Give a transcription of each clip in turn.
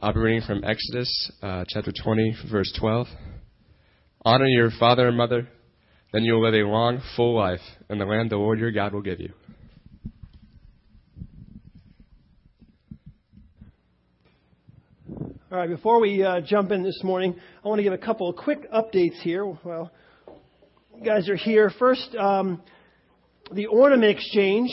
I'll be reading from Exodus uh, chapter 20, verse 12. Honor your father and mother, then you will live a long, full life in the land the Lord your God will give you. All right, before we uh, jump in this morning, I want to give a couple of quick updates here. Well, you guys are here. First, um, the ornament exchange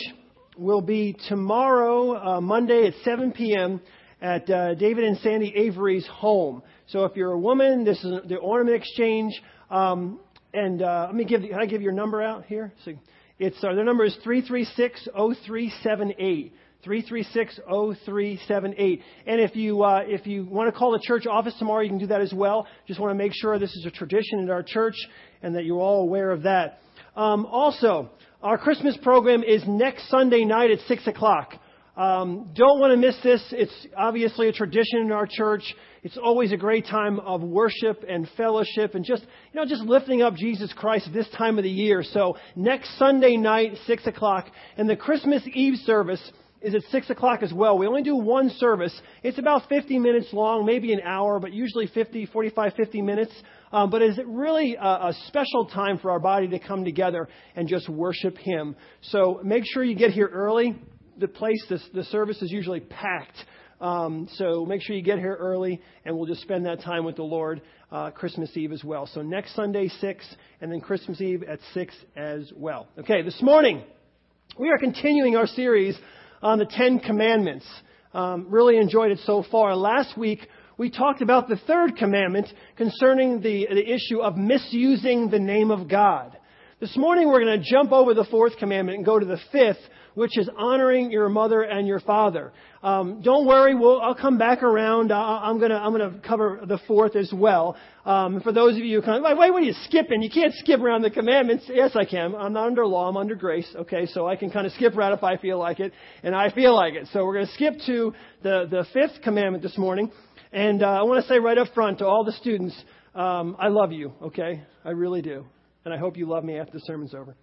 will be tomorrow, uh, Monday at 7 p.m. at uh, David and Sandy Avery's home. So if you're a woman, this is the ornament exchange. Um, and uh, let me give. Can I give your number out here? So it's uh, their number is three three six zero three seven eight. 336-0378. And if you uh, if you want to call the church office tomorrow, you can do that as well. Just want to make sure this is a tradition in our church and that you're all aware of that. Um, also, our Christmas program is next Sunday night at six o'clock. Um, don't want to miss this. It's obviously a tradition in our church. It's always a great time of worship and fellowship and just, you know, just lifting up Jesus Christ this time of the year. So next Sunday night, 6 o'clock, and the Christmas Eve service is at 6 o'clock as well. We only do one service. It's about 50 minutes long, maybe an hour, but usually 50, 45, 50 minutes. Um, but it's really a, a special time for our body to come together and just worship Him. So make sure you get here early. The place, the, the service is usually packed. Um, so make sure you get here early, and we'll just spend that time with the Lord uh, Christmas Eve as well. So next Sunday, 6, and then Christmas Eve at 6 as well. Okay, this morning, we are continuing our series on the Ten Commandments. Um, really enjoyed it so far. Last week, we talked about the third commandment concerning the, the issue of misusing the name of God. This morning, we're going to jump over the fourth commandment and go to the fifth, which is honoring your mother and your father. Um, don't worry, we'll, I'll come back around. I, am going to I'm going to cover the fourth as well. Um, for those of you who of like, wait, what are you skipping? You can't skip around the commandments. Yes, I can. I'm not under law. I'm under grace. Okay, so I can kind of skip around if I feel like it, and I feel like it. So we're going to skip to the the fifth commandment this morning, and uh, I want to say right up front to all the students, um, I love you. Okay, I really do, and I hope you love me after the sermon's over.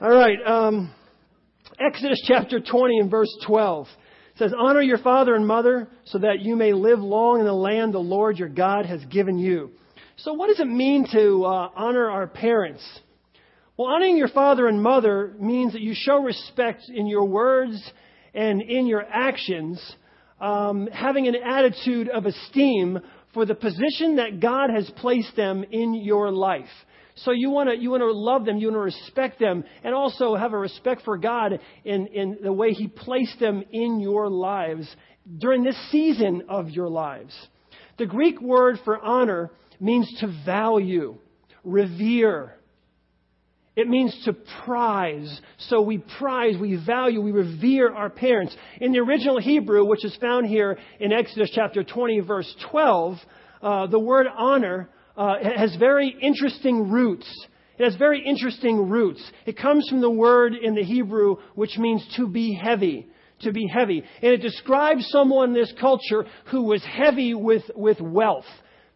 All right. Um, Exodus chapter 20 and verse 12 says, Honor your father and mother so that you may live long in the land the Lord your God has given you. So, what does it mean to uh, honor our parents? Well, honoring your father and mother means that you show respect in your words and in your actions, um, having an attitude of esteem for the position that God has placed them in your life. So you want to you want to love them, you want to respect them, and also have a respect for God in, in the way He placed them in your lives during this season of your lives. The Greek word for honor means to value, revere. It means to prize. So we prize, we value, we revere our parents. In the original Hebrew, which is found here in Exodus chapter 20, verse 12, uh, the word honor uh, has very interesting roots. It has very interesting roots. It comes from the word in the Hebrew which means to be heavy. To be heavy. And it describes someone in this culture who was heavy with, with wealth.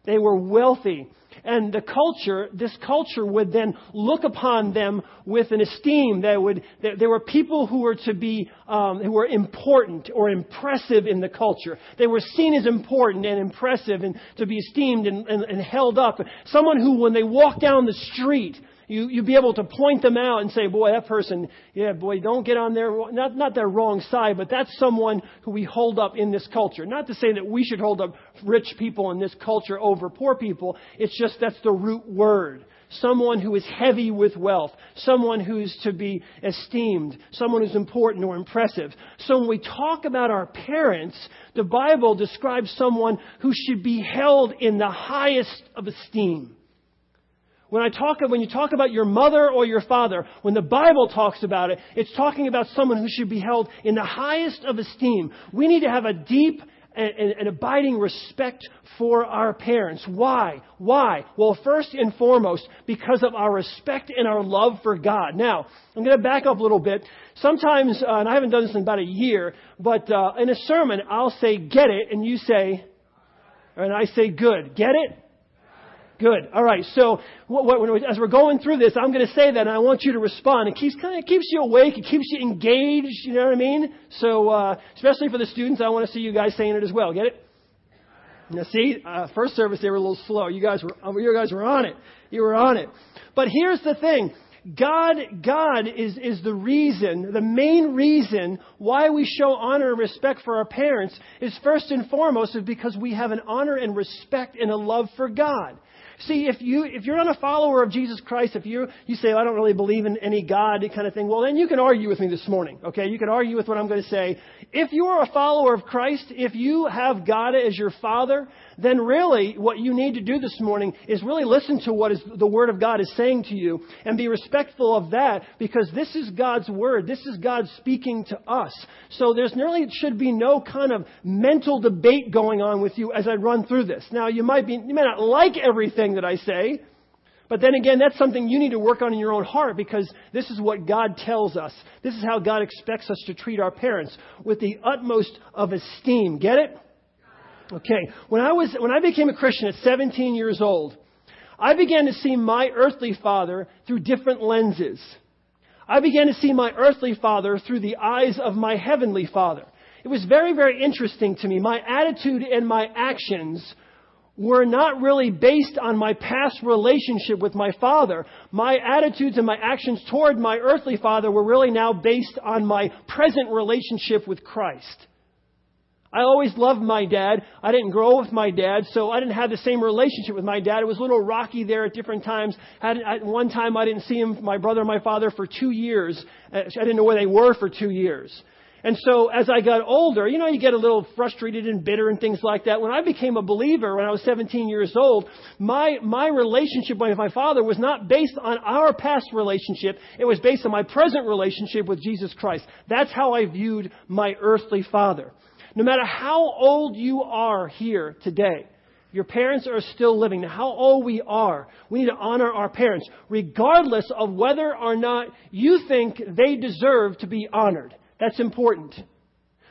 They were wealthy. And the culture, this culture would then look upon them with an esteem. That would, there were people who were to be, um, who were important or impressive in the culture. They were seen as important and impressive and to be esteemed and, and, and held up. Someone who, when they walk down the street, you, you'd be able to point them out and say, boy, that person, yeah, boy, don't get on their, not, not their wrong side, but that's someone who we hold up in this culture. Not to say that we should hold up rich people in this culture over poor people. It's just that's the root word. Someone who is heavy with wealth. Someone who's to be esteemed. Someone who's important or impressive. So when we talk about our parents, the Bible describes someone who should be held in the highest of esteem. When I talk, when you talk about your mother or your father, when the Bible talks about it, it's talking about someone who should be held in the highest of esteem. We need to have a deep and, and, abiding respect for our parents. Why? Why? Well, first and foremost, because of our respect and our love for God. Now, I'm going to back up a little bit. Sometimes, uh, and I haven't done this in about a year, but uh, in a sermon, I'll say, get it, and you say, and I say, good. Get it? Good. All right. So as we're going through this, I'm going to say that, and I want you to respond. It keeps kind of keeps you awake. It keeps you engaged. You know what I mean? So uh, especially for the students, I want to see you guys saying it as well. Get it? Now, see, uh, first service they were a little slow. You guys were, you guys were on it. You were on it. But here's the thing. God, God is, is the reason, the main reason why we show honor and respect for our parents is first and foremost is because we have an honor and respect and a love for God. See, if you if you're not a follower of Jesus Christ, if you you say I don't really believe in any God kind of thing, well then you can argue with me this morning. Okay, you can argue with what I'm going to say. If you are a follower of Christ, if you have God as your Father, then really what you need to do this morning is really listen to what is, the Word of God is saying to you and be respectful of that because this is God's Word. This is God speaking to us. So there's really should be no kind of mental debate going on with you as I run through this. Now you might be you may not like everything that I say. But then again, that's something you need to work on in your own heart because this is what God tells us. This is how God expects us to treat our parents with the utmost of esteem. Get it? Okay, when I was when I became a Christian at 17 years old, I began to see my earthly father through different lenses. I began to see my earthly father through the eyes of my heavenly father. It was very very interesting to me. My attitude and my actions were not really based on my past relationship with my father. My attitudes and my actions toward my earthly father were really now based on my present relationship with Christ. I always loved my dad. I didn't grow with my dad, so I didn't have the same relationship with my dad. It was a little rocky there at different times. Had, at one time, I didn't see him, my brother and my father, for two years. Uh, I didn't know where they were for two years. And so as I got older, you know, you get a little frustrated and bitter and things like that. When I became a believer when I was 17 years old, my, my relationship with my father was not based on our past relationship. It was based on my present relationship with Jesus Christ. That's how I viewed my earthly father. No matter how old you are here today, your parents are still living. Now, how old we are, we need to honor our parents, regardless of whether or not you think they deserve to be honored. That's important.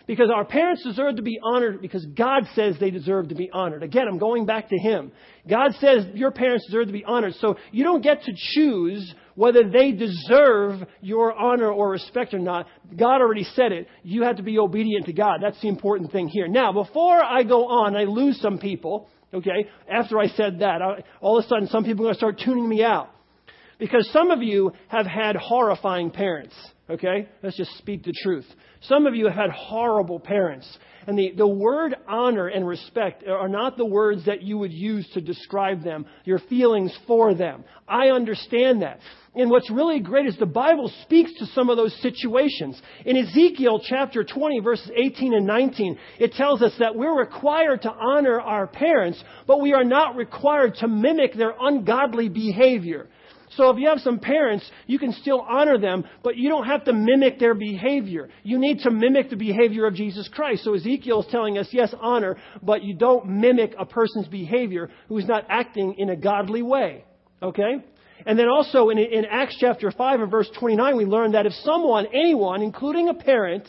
Because our parents deserve to be honored because God says they deserve to be honored. Again, I'm going back to Him. God says your parents deserve to be honored. So you don't get to choose whether they deserve your honor or respect or not. God already said it. You have to be obedient to God. That's the important thing here. Now, before I go on, I lose some people. Okay, after I said that, I, all of a sudden some people are going to start tuning me out. Because some of you have had horrifying parents. Okay? Let's just speak the truth. Some of you have had horrible parents. And the, the word honor and respect are not the words that you would use to describe them, your feelings for them. I understand that. And what's really great is the Bible speaks to some of those situations. In Ezekiel chapter 20, verses 18 and 19, it tells us that we're required to honor our parents, but we are not required to mimic their ungodly behavior. So if you have some parents, you can still honor them, but you don't have to mimic their behavior. You need to mimic the behavior of Jesus Christ. So Ezekiel is telling us, yes, honor, but you don't mimic a person's behavior who is not acting in a godly way. Okay? And then also in, in Acts chapter 5 and verse 29, we learn that if someone, anyone, including a parent,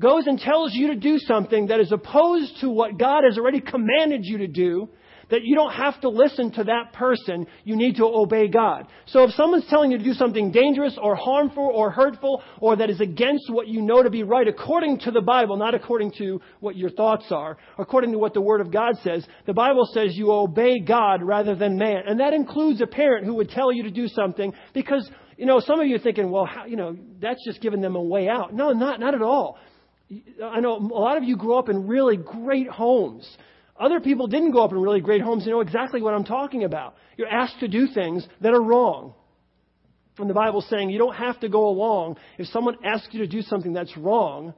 goes and tells you to do something that is opposed to what God has already commanded you to do, that you don't have to listen to that person. You need to obey God. So if someone's telling you to do something dangerous or harmful or hurtful or that is against what you know to be right according to the Bible, not according to what your thoughts are, according to what the Word of God says, the Bible says you obey God rather than man. And that includes a parent who would tell you to do something because, you know, some of you are thinking, well, how, you know, that's just giving them a way out. No, not, not at all. I know a lot of you grew up in really great homes. Other people didn't grow up in really great homes. They know exactly what I'm talking about. You're asked to do things that are wrong. And the Bible's saying you don't have to go along. If someone asks you to do something that's wrong,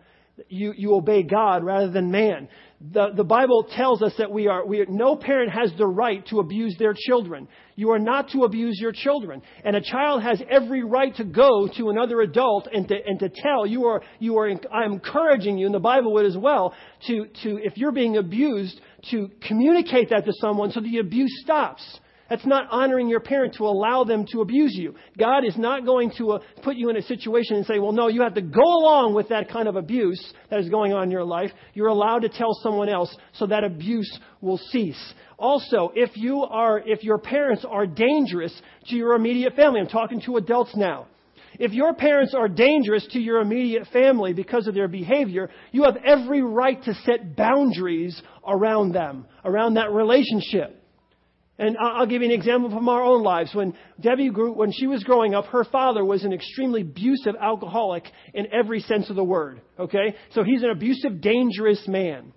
you, you obey God rather than man. The, the Bible tells us that we are, we are, no parent has the right to abuse their children. You are not to abuse your children. And a child has every right to go to another adult and to, and to tell. You are, you are, I'm encouraging you, and the Bible would as well, to, to, if you're being abused, to communicate that to someone so the abuse stops. That's not honoring your parent to allow them to abuse you. God is not going to uh, put you in a situation and say, well, no, you have to go along with that kind of abuse that is going on in your life. You're allowed to tell someone else so that abuse will cease. Also, if you are, if your parents are dangerous to your immediate family, I'm talking to adults now. If your parents are dangerous to your immediate family because of their behavior, you have every right to set boundaries around them, around that relationship. And I'll give you an example from our own lives. When Debbie grew, when she was growing up, her father was an extremely abusive alcoholic in every sense of the word. Okay? So he's an abusive, dangerous man.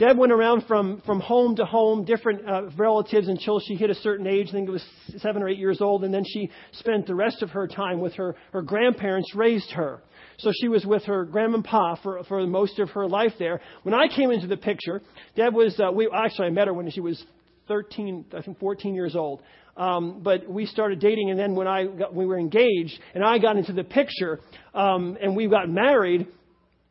Deb went around from, from home to home, different uh, relatives until she hit a certain age. I think it was seven or eight years old. And then she spent the rest of her time with her, her grandparents raised her. So she was with her grandma and pa for, for most of her life there. When I came into the picture, Deb was, uh, we, actually I met her when she was 13, I think 14 years old. Um, but we started dating, and then when I got, we were engaged, and I got into the picture, um, and we got married,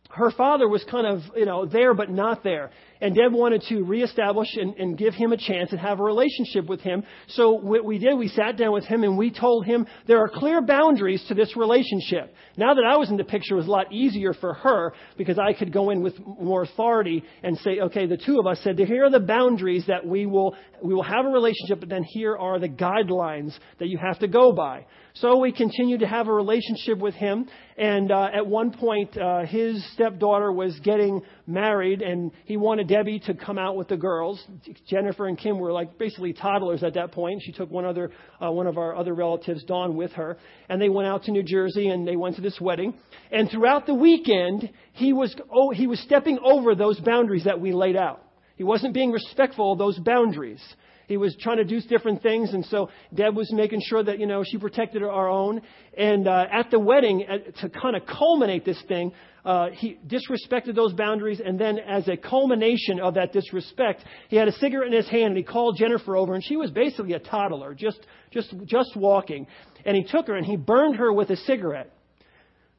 her father was kind of, you know, there but not there. And Deb wanted to reestablish and, and give him a chance and have a relationship with him. So what we did, we sat down with him and we told him there are clear boundaries to this relationship. Now that I was in the picture, it was a lot easier for her because I could go in with more authority and say, okay, the two of us said, here are the boundaries that we will, we will have a relationship, but then here are the guidelines that you have to go by. So we continued to have a relationship with him. And uh, at one point, uh, his stepdaughter was getting married, and he wanted Debbie to come out with the girls. Jennifer and Kim were like basically toddlers at that point. She took one other, uh, one of our other relatives, Dawn, with her, and they went out to New Jersey and they went to this wedding. And throughout the weekend, he was oh, he was stepping over those boundaries that we laid out. He wasn't being respectful of those boundaries. He was trying to do different things, and so Deb was making sure that you know she protected our own. And uh, at the wedding, uh, to kind of culminate this thing, uh, he disrespected those boundaries, and then as a culmination of that disrespect, he had a cigarette in his hand, and he called Jennifer over, and she was basically a toddler, just just just walking, and he took her and he burned her with a cigarette.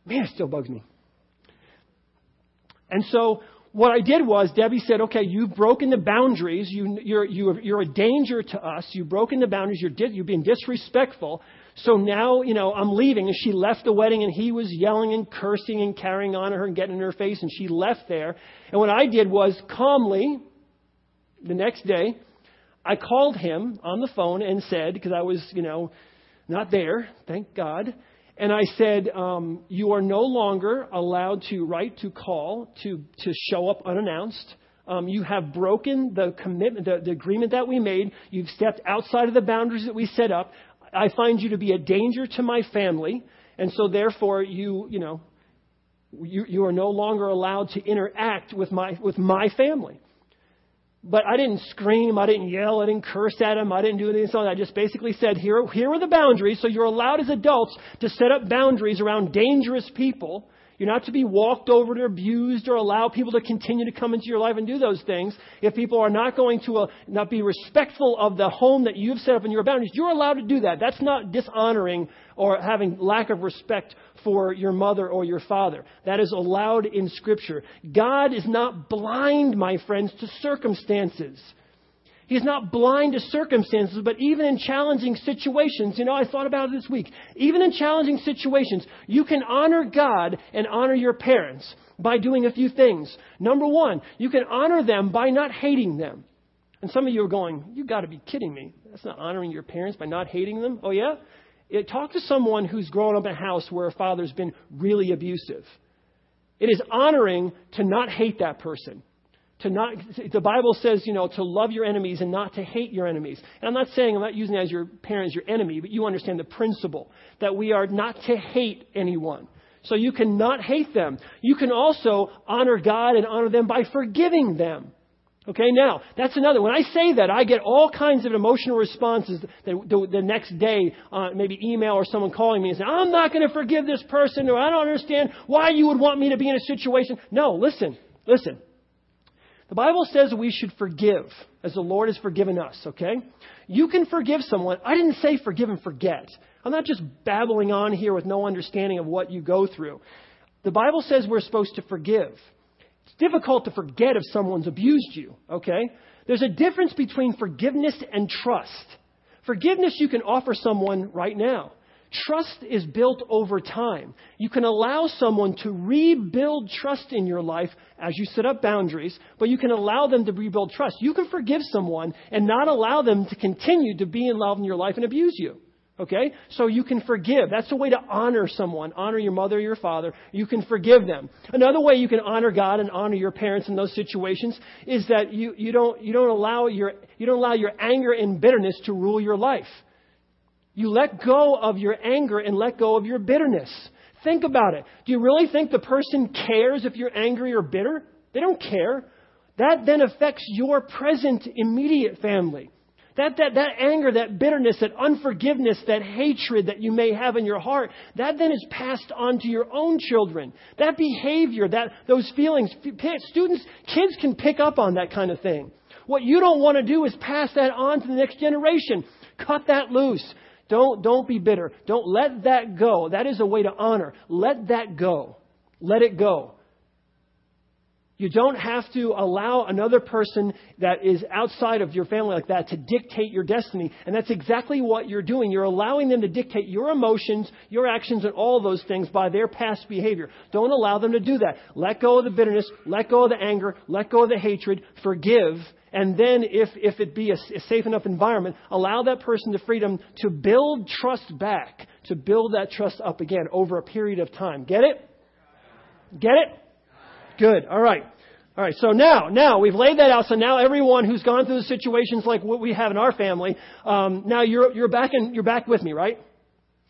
Man, it still bugs me. And so what I did was, Debbie said, okay, you've broken the boundaries. You, you're, you're, you're a danger to us. You've broken the boundaries. You're, you're being disrespectful. So now, you know, I'm leaving. And she left the wedding and he was yelling and cursing and carrying on at her and getting in her face. And she left there. And what I did was calmly, the next day, I called him on the phone and said, because I was, you know, not there, thank God. And I said, um, You are no longer allowed to write, to call, to, to show up unannounced. Um, you have broken the commitment, the, the agreement that we made. You've stepped outside of the boundaries that we set up. I find you to be a danger to my family. And so, therefore, you, you know, you, you are no longer allowed to interact with my, with my family. But I didn't scream, I didn't yell, I didn't curse at him, I didn't do anything so I just basically said, here, here are the boundaries. So you're allowed as adults to set up boundaries around dangerous people you're not to be walked over or abused or allow people to continue to come into your life and do those things. If people are not going to uh, not be respectful of the home that you've set up in your boundaries, you're allowed to do that. That's not dishonoring or having lack of respect for your mother or your father. That is allowed in Scripture. God is not blind, my friends, to circumstances. He's not blind to circumstances, but even in challenging situations, you know, I thought about it this week. Even in challenging situations, you can honor God and honor your parents by doing a few things. Number one, you can honor them by not hating them. And some of you are going, "You've got to be kidding me. That's not honoring your parents by not hating them. Oh, yeah? It, talk to someone who's grown up in a house where a father's been really abusive. It is honoring to not hate that person to not, the Bible says, you know, to love your enemies and not to hate your enemies. And I'm not saying, I'm not using as your parent as your enemy, but you understand the principle that we are not to hate anyone. So you can not hate them. You can also honor God and honor them by forgiving them. Okay, now, that's another. When I say that, I get all kinds of emotional responses the, the, the next day, uh, maybe email or someone calling me and saying, I'm not going to forgive this person, or I don't understand why you would want me to be in a situation. No, listen, listen. The Bible says we should forgive as the Lord has forgiven us, okay? You can forgive someone. I didn't say forgive and forget. I'm not just babbling on here with no understanding of what you go through. The Bible says we're supposed to forgive. It's difficult to forget if someone's abused you, okay? There's a difference between forgiveness and trust. Forgiveness you can offer someone right now. Trust is built over time. You can allow someone to rebuild trust in your life as you set up boundaries, but you can allow them to rebuild trust. You can forgive someone and not allow them to continue to be in love in your life and abuse you. Okay? So you can forgive. That's a way to honor someone. Honor your mother or your father. You can forgive them. Another way you can honor God and honor your parents in those situations is that you, you, don't, you, don't allow your, you don't allow your anger and bitterness to rule your life. You let go of your anger and let go of your bitterness. Think about it. Do you really think the person cares if you're angry or bitter? They don't care. That then affects your present immediate family. That, that, that anger, that bitterness, that unforgiveness, that hatred that you may have in your heart, that then is passed on to your own children. That behavior, that, those feelings, students, kids can pick up on that kind of thing. What you don't want to do is pass that on to the next generation. Cut that loose. Don't, don't be bitter. Don't let that go. That is a way to honor. Let that go. Let it go. You don't have to allow another person that is outside of your family like that to dictate your destiny. And that's exactly what you're doing. You're allowing them to dictate your emotions, your actions, and all those things by their past behavior. Don't allow them to do that. Let go of the bitterness, let go of the anger, let go of the hatred, forgive, and then if, if it be a, a safe enough environment, allow that person the freedom to build trust back, to build that trust up again over a period of time. Get it? Get it? Good. All right. All right. So now, now we've laid that out. So now everyone who's gone through the situations like what we have in our family, um, now you're you're back in you're back with me, right?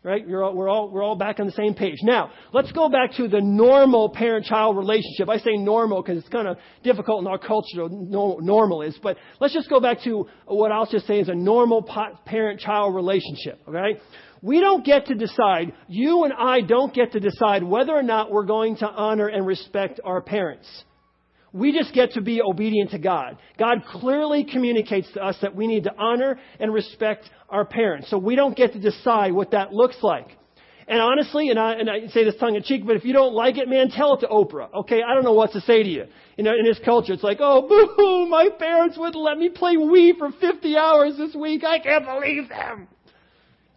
Right? You're all, we're all we're all back on the same page. Now let's go back to the normal parent-child relationship. I say normal because it's kind of difficult in our culture. No, normal is, but let's just go back to what I'll just say is a normal parent-child relationship. Okay? We don't get to decide, you and I don't get to decide whether or not we're going to honor and respect our parents. We just get to be obedient to God. God clearly communicates to us that we need to honor and respect our parents. So we don't get to decide what that looks like. And honestly, and I, and I say this tongue in cheek, but if you don't like it, man, tell it to Oprah. Okay, I don't know what to say to you. You know, in this culture, it's like, oh, boo hoo, my parents wouldn't let me play Wii for 50 hours this week. I can't believe them.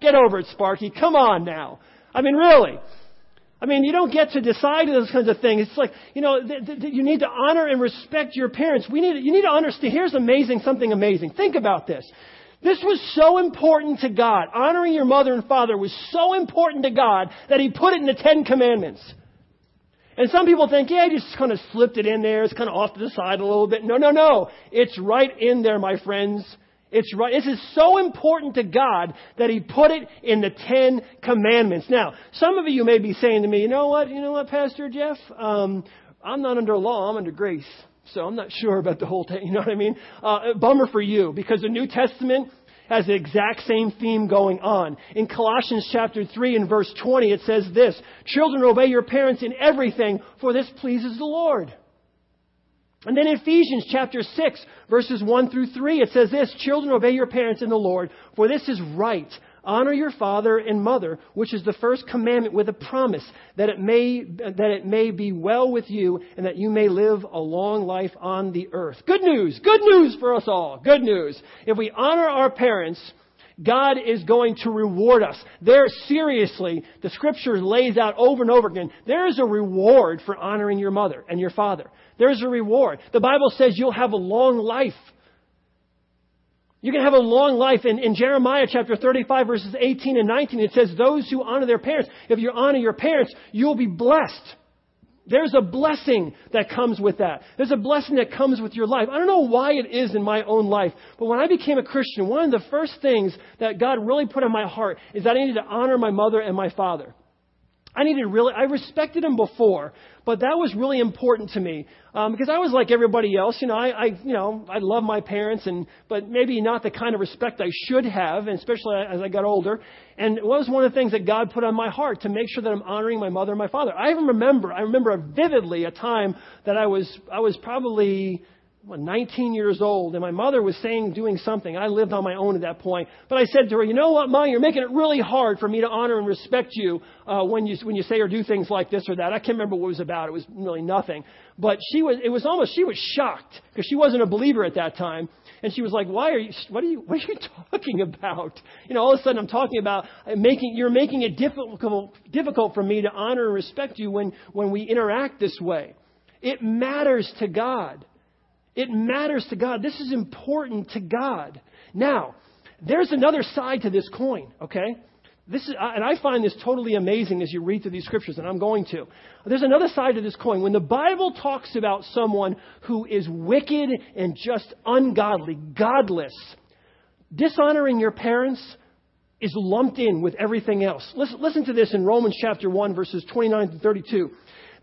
Get over it, Sparky. Come on now. I mean, really. I mean, you don't get to decide those kinds of things. It's like, you know, th- th- you need to honor and respect your parents. We need, you need to understand. Here's amazing, something amazing. Think about this. This was so important to God. Honoring your mother and father was so important to God that He put it in the Ten Commandments. And some people think, yeah, He just kind of slipped it in there. It's kind of off to the side a little bit. No, no, no. It's right in there, my friends. It's right. This is so important to God that He put it in the Ten Commandments. Now, some of you may be saying to me, you know what, you know what, Pastor Jeff? Um, I'm not under law, I'm under grace. So I'm not sure about the whole thing. You know what I mean? Uh, bummer for you because the New Testament has the exact same theme going on. In Colossians chapter 3 and verse 20, it says this, Children, obey your parents in everything, for this pleases the Lord. And then Ephesians chapter 6, verses 1 through 3, it says this Children, obey your parents in the Lord, for this is right. Honor your father and mother, which is the first commandment with a promise that it may, that it may be well with you and that you may live a long life on the earth. Good news! Good news for us all! Good news! If we honor our parents, God is going to reward us. There, seriously, the scripture lays out over and over again, there is a reward for honoring your mother and your father. There's a reward. The Bible says you'll have a long life. You can have a long life. In, in Jeremiah chapter 35 verses 18 and 19, it says, those who honor their parents, if you honor your parents, you'll be blessed. There's a blessing that comes with that. There's a blessing that comes with your life. I don't know why it is in my own life, but when I became a Christian, one of the first things that God really put in my heart is that I needed to honor my mother and my father. I needed really, I respected them before, but that was really important to me um, because I was like everybody else. You know, I, I, you know, I love my parents, and but maybe not the kind of respect I should have, and especially as I got older. And it was one of the things that God put on my heart to make sure that I'm honoring my mother and my father. I even remember, I remember vividly a time that I was, I was probably 19 years old, and my mother was saying, doing something. I lived on my own at that point. But I said to her, you know what, Mom, you're making it really hard for me to honor and respect you uh, when you when you say or do things like this or that. I can't remember what it was about. It was really nothing. But she was, it was almost, she was shocked because she wasn't a believer at that time. And she was like, why are you, what are you, what are you talking about? You know, all of a sudden I'm talking about making, you're making it difficult, difficult for me to honor and respect you when, when we interact this way. It matters to God. It matters to God. This is important to God. Now, there's another side to this coin, okay? This is, and I find this totally amazing as you read through these scriptures, and I'm going to. There's another side to this coin. When the Bible talks about someone who is wicked and just ungodly, godless, dishonoring your parents is lumped in with everything else. Listen, listen to this in Romans chapter 1, verses 29 to 32.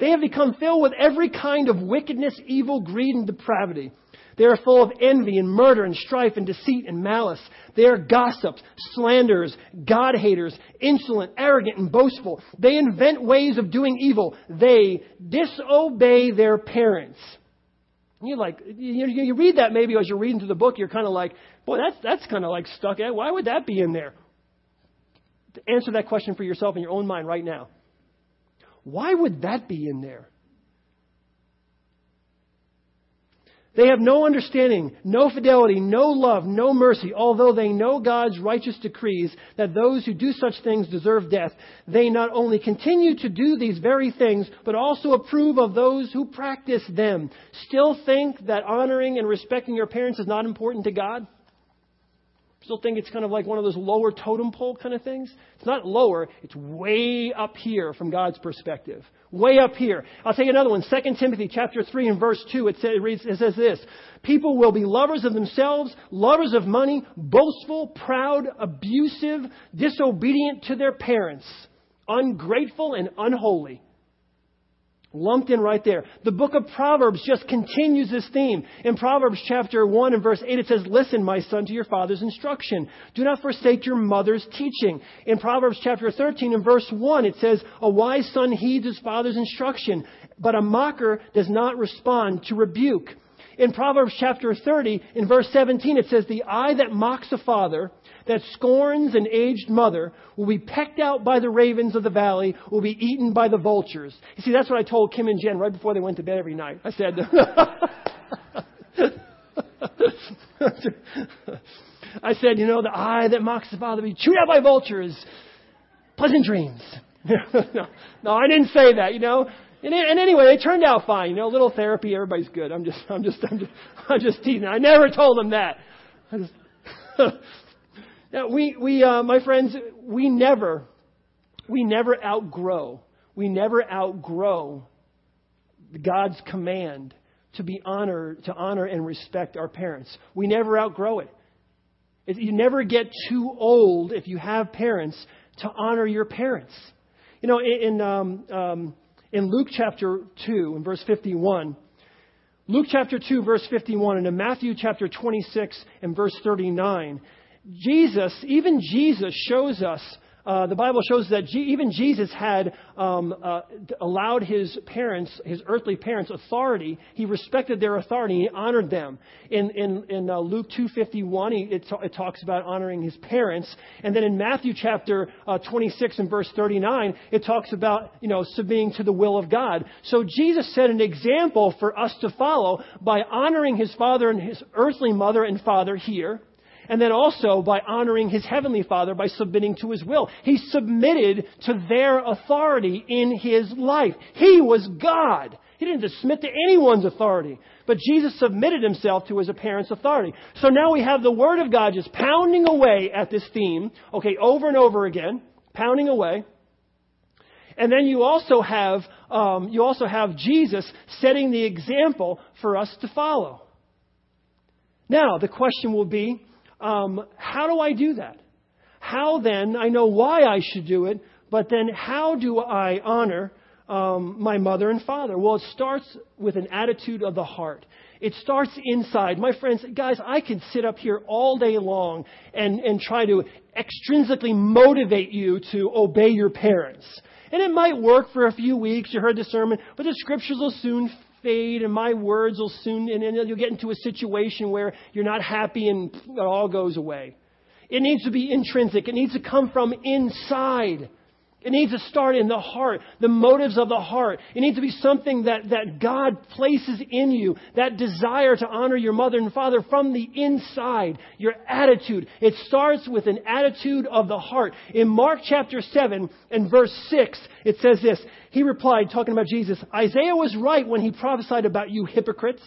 They have become filled with every kind of wickedness, evil, greed, and depravity. They are full of envy and murder and strife and deceit and malice. They are gossips, slanderers, God haters, insolent, arrogant, and boastful. They invent ways of doing evil. They disobey their parents. You like you, you read that maybe as you're reading through the book, you're kind of like, boy, that's that's kind of like stuck. At. Why would that be in there? Answer that question for yourself in your own mind right now. Why would that be in there? They have no understanding, no fidelity, no love, no mercy. Although they know God's righteous decrees that those who do such things deserve death, they not only continue to do these very things, but also approve of those who practice them. Still think that honoring and respecting your parents is not important to God? Still think it's kind of like one of those lower totem pole kind of things? It's not lower, it's way up here from God's perspective. Way up here. I'll take another one. 2 Timothy chapter 3 and verse 2, it, says, it, reads, it says this. People will be lovers of themselves, lovers of money, boastful, proud, abusive, disobedient to their parents, ungrateful and unholy lumped in right there. The book of Proverbs just continues this theme. In Proverbs chapter 1 and verse 8, it says, Listen, my son, to your father's instruction. Do not forsake your mother's teaching. In Proverbs chapter 13 and verse 1, it says, A wise son heeds his father's instruction, but a mocker does not respond to rebuke. In Proverbs chapter 30, in verse 17, it says, The eye that mocks a father that scorns an aged mother will be pecked out by the ravens of the valley, will be eaten by the vultures. You see, that's what I told Kim and Jen right before they went to bed every night. I said, I said, you know, the eye that mocks the father will be chewed out by vultures. Pleasant dreams. no, no, I didn't say that, you know. And, and anyway, they turned out fine. You know, a little therapy, everybody's good. I'm just, I'm just, I'm just, I'm just teasing. I never told them that. I just now, we, we, uh, my friends, we never, we never outgrow, we never outgrow God's command to be honor, to honor and respect our parents. We never outgrow it. You never get too old if you have parents to honor your parents. You know, in, um, um, in Luke chapter 2, in verse 51, Luke chapter 2, verse 51, and in Matthew chapter 26 and verse 39, Jesus, even Jesus shows us, uh, the Bible shows that G- even Jesus had um, uh, allowed his parents, his earthly parents, authority. He respected their authority. He honored them. In, in, in uh, Luke 2.51, it, it, talks about honoring his parents. And then in Matthew chapter uh, 26 and verse 39, it talks about, you know, submitting to the will of God. So Jesus set an example for us to follow by honoring his father and his earthly mother and father here and then also by honoring his heavenly father by submitting to his will. He submitted to their authority in his life. He was God. He didn't submit to anyone's authority. But Jesus submitted himself to his parents' authority. So now we have the Word of God just pounding away at this theme, okay, over and over again, pounding away. And then you also have um, you also have Jesus setting the example for us to follow. Now the question will be, um, how do I do that? How then, I know why I should do it, but then how do I honor um, my mother and father? Well, it starts with an attitude of the heart. It starts inside. My friends, guys, I could sit up here all day long and, and try to extrinsically motivate you to obey your parents. And it might work for a few weeks. You heard the sermon, but the scriptures will soon fade and my words will soon, and then you'll get into a situation where you're not happy and it all goes away. It needs to be intrinsic. It needs to come from inside. It needs to start in the heart, the motives of the heart. It needs to be something that, that God places in you, that desire to honor your mother and father from the inside, your attitude. It starts with an attitude of the heart. In Mark chapter 7 and verse 6, it says this. He replied, talking about Jesus, Isaiah was right when he prophesied about you hypocrites.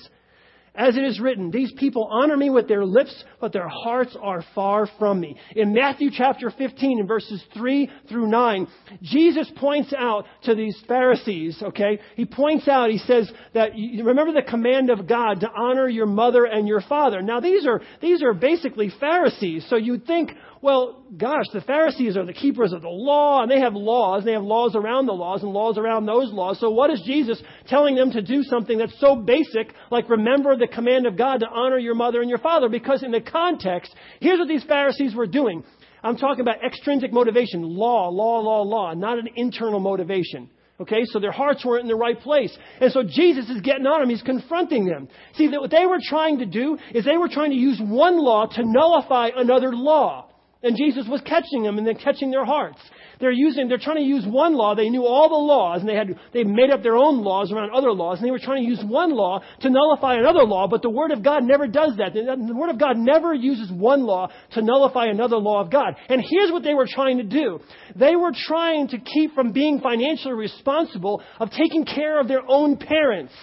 As it is written, these people honor me with their lips, but their hearts are far from me. In Matthew chapter 15 in verses 3 through 9, Jesus points out to these Pharisees, okay? He points out, he says that, remember the command of God to honor your mother and your father. Now these are, these are basically Pharisees, so you'd think, well, gosh, the Pharisees are the keepers of the law, and they have laws, and they have laws around the laws, and laws around those laws. So what is Jesus telling them to do something that's so basic, like remember the command of God to honor your mother and your father? Because in the context, here's what these Pharisees were doing. I'm talking about extrinsic motivation, law, law, law, law, not an internal motivation. Okay, so their hearts weren't in the right place. And so Jesus is getting on them. He's confronting them. See, what they were trying to do is they were trying to use one law to nullify another law. And Jesus was catching them and then catching their hearts. They're using, they're trying to use one law. They knew all the laws and they had, they made up their own laws around other laws and they were trying to use one law to nullify another law, but the Word of God never does that. The Word of God never uses one law to nullify another law of God. And here's what they were trying to do. They were trying to keep from being financially responsible of taking care of their own parents.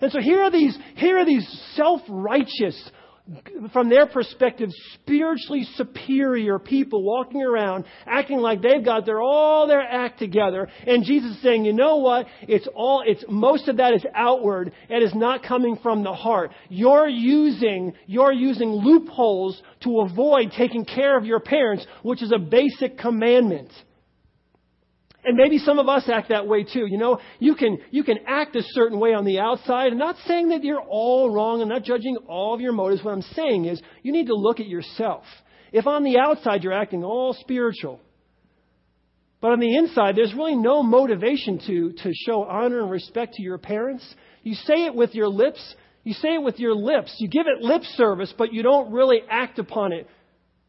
And so here are these, here are these self-righteous, from their perspective, spiritually superior people walking around acting like they've got their all their act together. And Jesus is saying, you know what? It's all, it's, most of that is outward and is not coming from the heart. You're using, you're using loopholes to avoid taking care of your parents, which is a basic commandment. And maybe some of us act that way too. You know, you can, you can act a certain way on the outside. I'm not saying that you're all wrong. I'm not judging all of your motives. What I'm saying is you need to look at yourself. If on the outside you're acting all spiritual, but on the inside there's really no motivation to, to show honor and respect to your parents, you say it with your lips. You say it with your lips. You give it lip service, but you don't really act upon it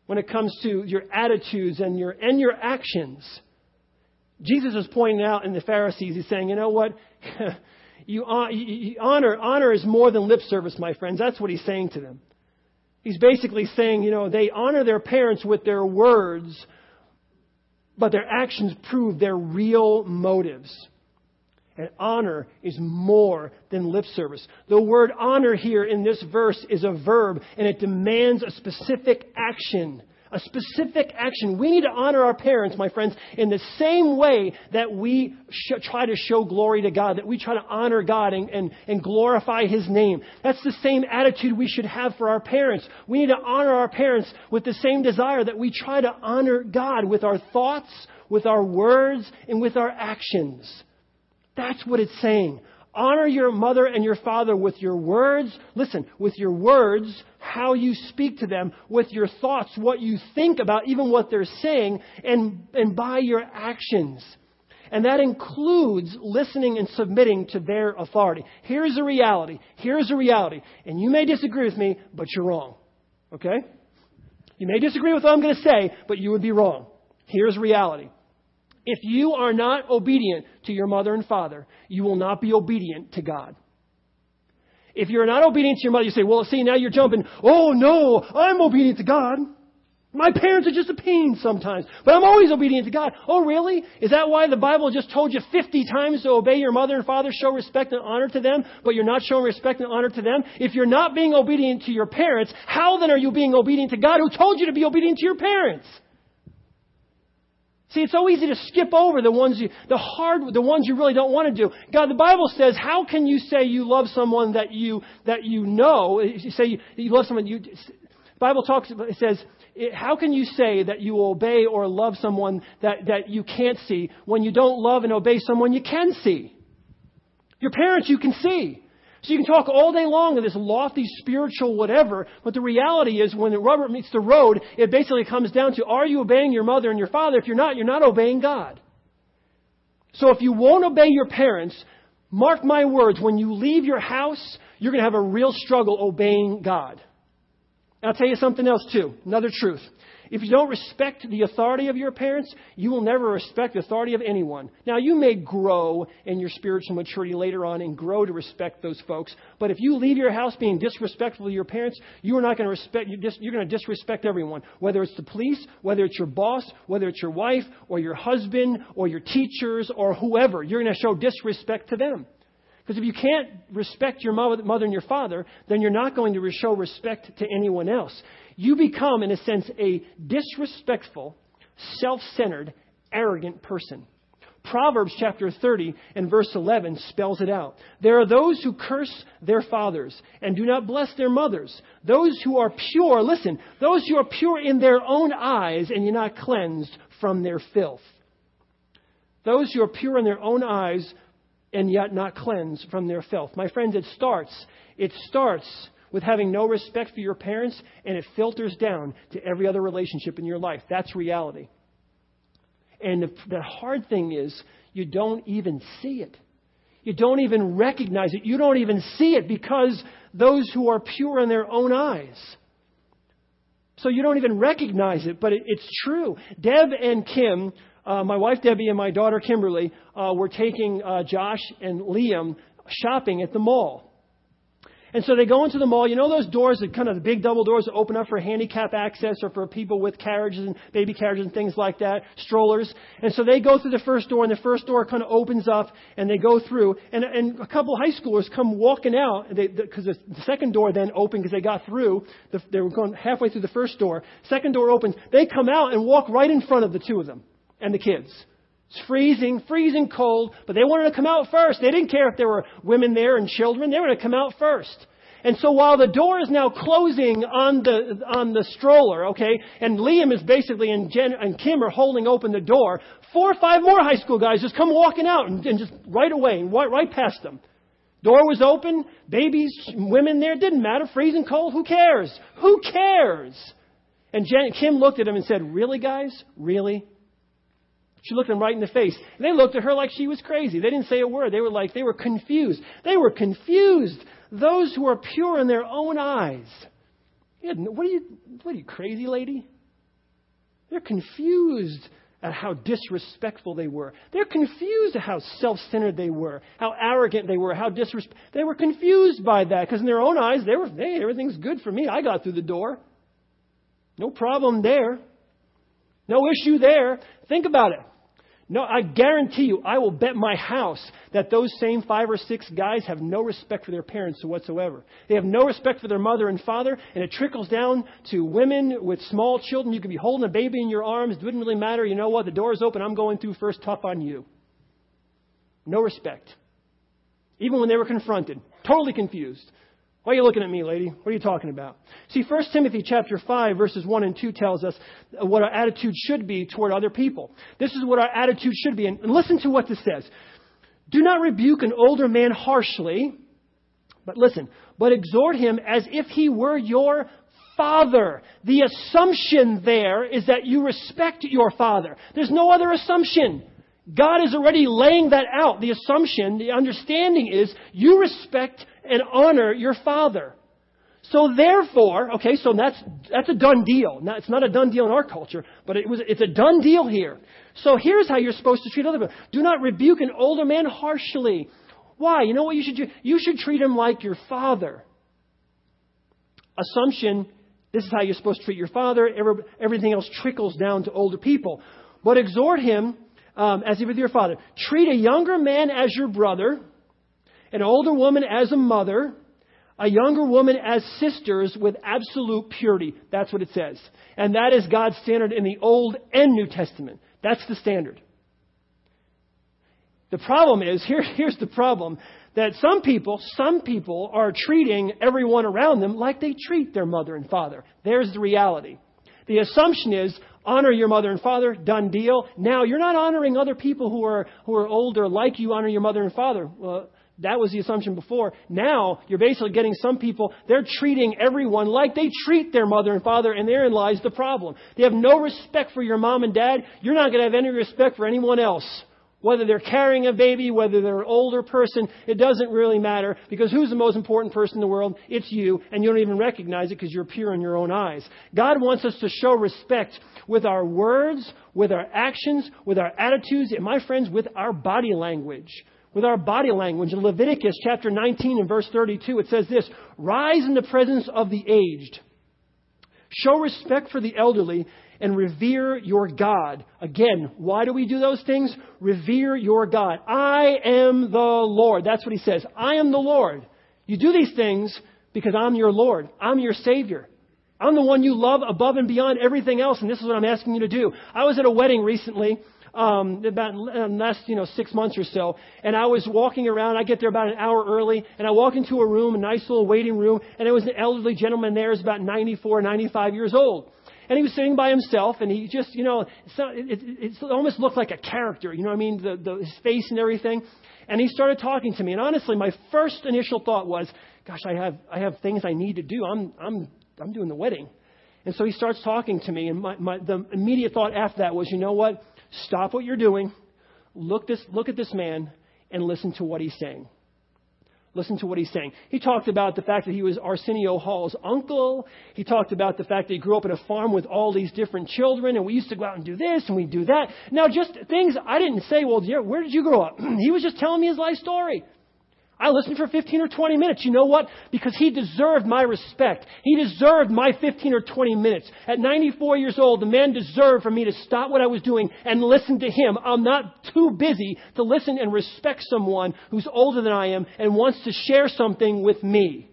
when it comes to your attitudes and your, and your actions. Jesus is pointing out in the Pharisees, he's saying, you know what? you, honor, honor is more than lip service, my friends. That's what he's saying to them. He's basically saying, you know, they honor their parents with their words, but their actions prove their real motives. And honor is more than lip service. The word honor here in this verse is a verb, and it demands a specific action a specific action. We need to honor our parents, my friends, in the same way that we sh- try to show glory to God, that we try to honor God and, and, and glorify His name. That's the same attitude we should have for our parents. We need to honor our parents with the same desire that we try to honor God with our thoughts, with our words, and with our actions. That's what it's saying. Honor your mother and your father with your words. Listen, with your words, how you speak to them, with your thoughts, what you think about, even what they're saying, and, and by your actions. And that includes listening and submitting to their authority. Here's the reality. Here's the reality. And you may disagree with me, but you're wrong. Okay? You may disagree with what I'm going to say, but you would be wrong. Here's reality. If you are not obedient to your mother and father, you will not be obedient to God. If you're not obedient to your mother, you say, well, see, now you're jumping, oh no, I'm obedient to God. My parents are just a pain sometimes, but I'm always obedient to God. Oh, really? Is that why the Bible just told you 50 times to obey your mother and father, show respect and honor to them, but you're not showing respect and honor to them? If you're not being obedient to your parents, how then are you being obedient to God who told you to be obedient to your parents? See, it's so easy to skip over the ones you, the hard, the ones you really don't want to do. God, the Bible says, how can you say you love someone that you, that you know? You say you, you love someone, you, the Bible talks, it says, how can you say that you obey or love someone that, that you can't see when you don't love and obey someone you can see? Your parents you can see. So you can talk all day long of this lofty spiritual whatever, but the reality is when the rubber meets the road, it basically comes down to are you obeying your mother and your father? If you're not, you're not obeying God. So if you won't obey your parents, mark my words, when you leave your house, you're going to have a real struggle obeying God. I'll tell you something else too, another truth. If you don't respect the authority of your parents, you will never respect the authority of anyone. Now, you may grow in your spiritual maturity later on and grow to respect those folks, but if you leave your house being disrespectful to your parents, you are not going to respect, you're going to disrespect everyone, whether it's the police, whether it's your boss, whether it's your wife, or your husband, or your teachers, or whoever. You're going to show disrespect to them. Because if you can't respect your mother and your father, then you're not going to show respect to anyone else. You become, in a sense, a disrespectful, self centered, arrogant person. Proverbs chapter 30 and verse 11 spells it out. There are those who curse their fathers and do not bless their mothers. Those who are pure, listen, those who are pure in their own eyes and you're not cleansed from their filth. Those who are pure in their own eyes and yet not cleansed from their filth. My friends, it starts, it starts with having no respect for your parents and it filters down to every other relationship in your life. That's reality. And the, the hard thing is, you don't even see it. You don't even recognize it. You don't even see it because those who are pure in their own eyes. So you don't even recognize it, but it, it's true. Deb and Kim uh, my wife Debbie and my daughter Kimberly uh, were taking uh, Josh and Liam shopping at the mall. And so they go into the mall. You know those doors, that kind of the big double doors that open up for handicap access or for people with carriages and baby carriages and things like that, strollers. And so they go through the first door, and the first door kind of opens up, and they go through. And, and a couple high schoolers come walking out because the, the second door then opened because they got through. The, they were going halfway through the first door. Second door opens. They come out and walk right in front of the two of them and the kids. It's freezing, freezing cold, but they wanted to come out first. They didn't care if there were women there and children. They were going to come out first. And so while the door is now closing on the on the stroller, okay, and Liam is basically and Jen and Kim are holding open the door, four or five more high school guys just come walking out and, and just right away, right, right past them. Door was open, babies, women there, didn't matter, freezing cold, who cares? Who cares? And Jen, Kim looked at him and said, Really, guys? Really? She looked them right in the face. And they looked at her like she was crazy. They didn't say a word. They were like, they were confused. They were confused. Those who are pure in their own eyes. What are you, what are you, crazy lady? They're confused at how disrespectful they were. They're confused at how self centered they were, how arrogant they were, how disrespectful. They were confused by that because in their own eyes, they were, hey, everything's good for me. I got through the door. No problem there. No issue there. Think about it. No, I guarantee you, I will bet my house that those same five or six guys have no respect for their parents whatsoever. They have no respect for their mother and father, and it trickles down to women with small children. You could be holding a baby in your arms, it wouldn't really matter. You know what? The door's open, I'm going through first, tough on you. No respect. Even when they were confronted, totally confused. Why are you looking at me, lady? What are you talking about? See, 1 Timothy chapter 5 verses 1 and 2 tells us what our attitude should be toward other people. This is what our attitude should be. And listen to what this says. Do not rebuke an older man harshly, but listen, but exhort him as if he were your father. The assumption there is that you respect your father. There's no other assumption. God is already laying that out. The assumption, the understanding is you respect and honor your father. So therefore, okay, so that's, that's a done deal. Now, it's not a done deal in our culture, but it was, it's a done deal here. So here's how you're supposed to treat other people. Do not rebuke an older man harshly. Why? You know what you should do? You should treat him like your father. Assumption, this is how you're supposed to treat your father. Everything else trickles down to older people. But exhort him um, as if with your father. Treat a younger man as your brother, an older woman as a mother, a younger woman as sisters with absolute purity. That's what it says. And that is God's standard in the Old and New Testament. That's the standard. The problem is, here, here's the problem, that some people, some people are treating everyone around them like they treat their mother and father. There's the reality. The assumption is, honor your mother and father, done deal. Now, you're not honoring other people who are, who are older like you honor your mother and father. Well, that was the assumption before. Now, you're basically getting some people, they're treating everyone like they treat their mother and father, and therein lies the problem. They have no respect for your mom and dad. You're not going to have any respect for anyone else. Whether they're carrying a baby, whether they're an older person, it doesn't really matter because who's the most important person in the world? It's you, and you don't even recognize it because you're pure in your own eyes. God wants us to show respect with our words, with our actions, with our attitudes, and my friends, with our body language. With our body language. In Leviticus chapter 19 and verse 32, it says this Rise in the presence of the aged. Show respect for the elderly and revere your God. Again, why do we do those things? Revere your God. I am the Lord. That's what he says. I am the Lord. You do these things because I'm your Lord. I'm your Savior. I'm the one you love above and beyond everything else, and this is what I'm asking you to do. I was at a wedding recently, um, about uh, last you know six months or so, and I was walking around. I get there about an hour early, and I walk into a room, a nice little waiting room, and there was an elderly gentleman there, who's about 94, 95 years old. And he was sitting by himself, and he just, you know, it, it, it almost looked like a character, you know what I mean? The, the, his face and everything. And he started talking to me. And honestly, my first initial thought was, gosh, I have, I have things I need to do. I'm, I'm, I'm doing the wedding. And so he starts talking to me, and my, my, the immediate thought after that was, you know what? Stop what you're doing, look, this, look at this man, and listen to what he's saying. Listen to what he's saying. He talked about the fact that he was Arsenio Hall's uncle. He talked about the fact that he grew up in a farm with all these different children, and we used to go out and do this and we do that. Now, just things I didn't say, well, where did you grow up? he was just telling me his life story. I listened for 15 or 20 minutes. You know what? Because he deserved my respect. He deserved my 15 or 20 minutes. At 94 years old, the man deserved for me to stop what I was doing and listen to him. I'm not too busy to listen and respect someone who's older than I am and wants to share something with me.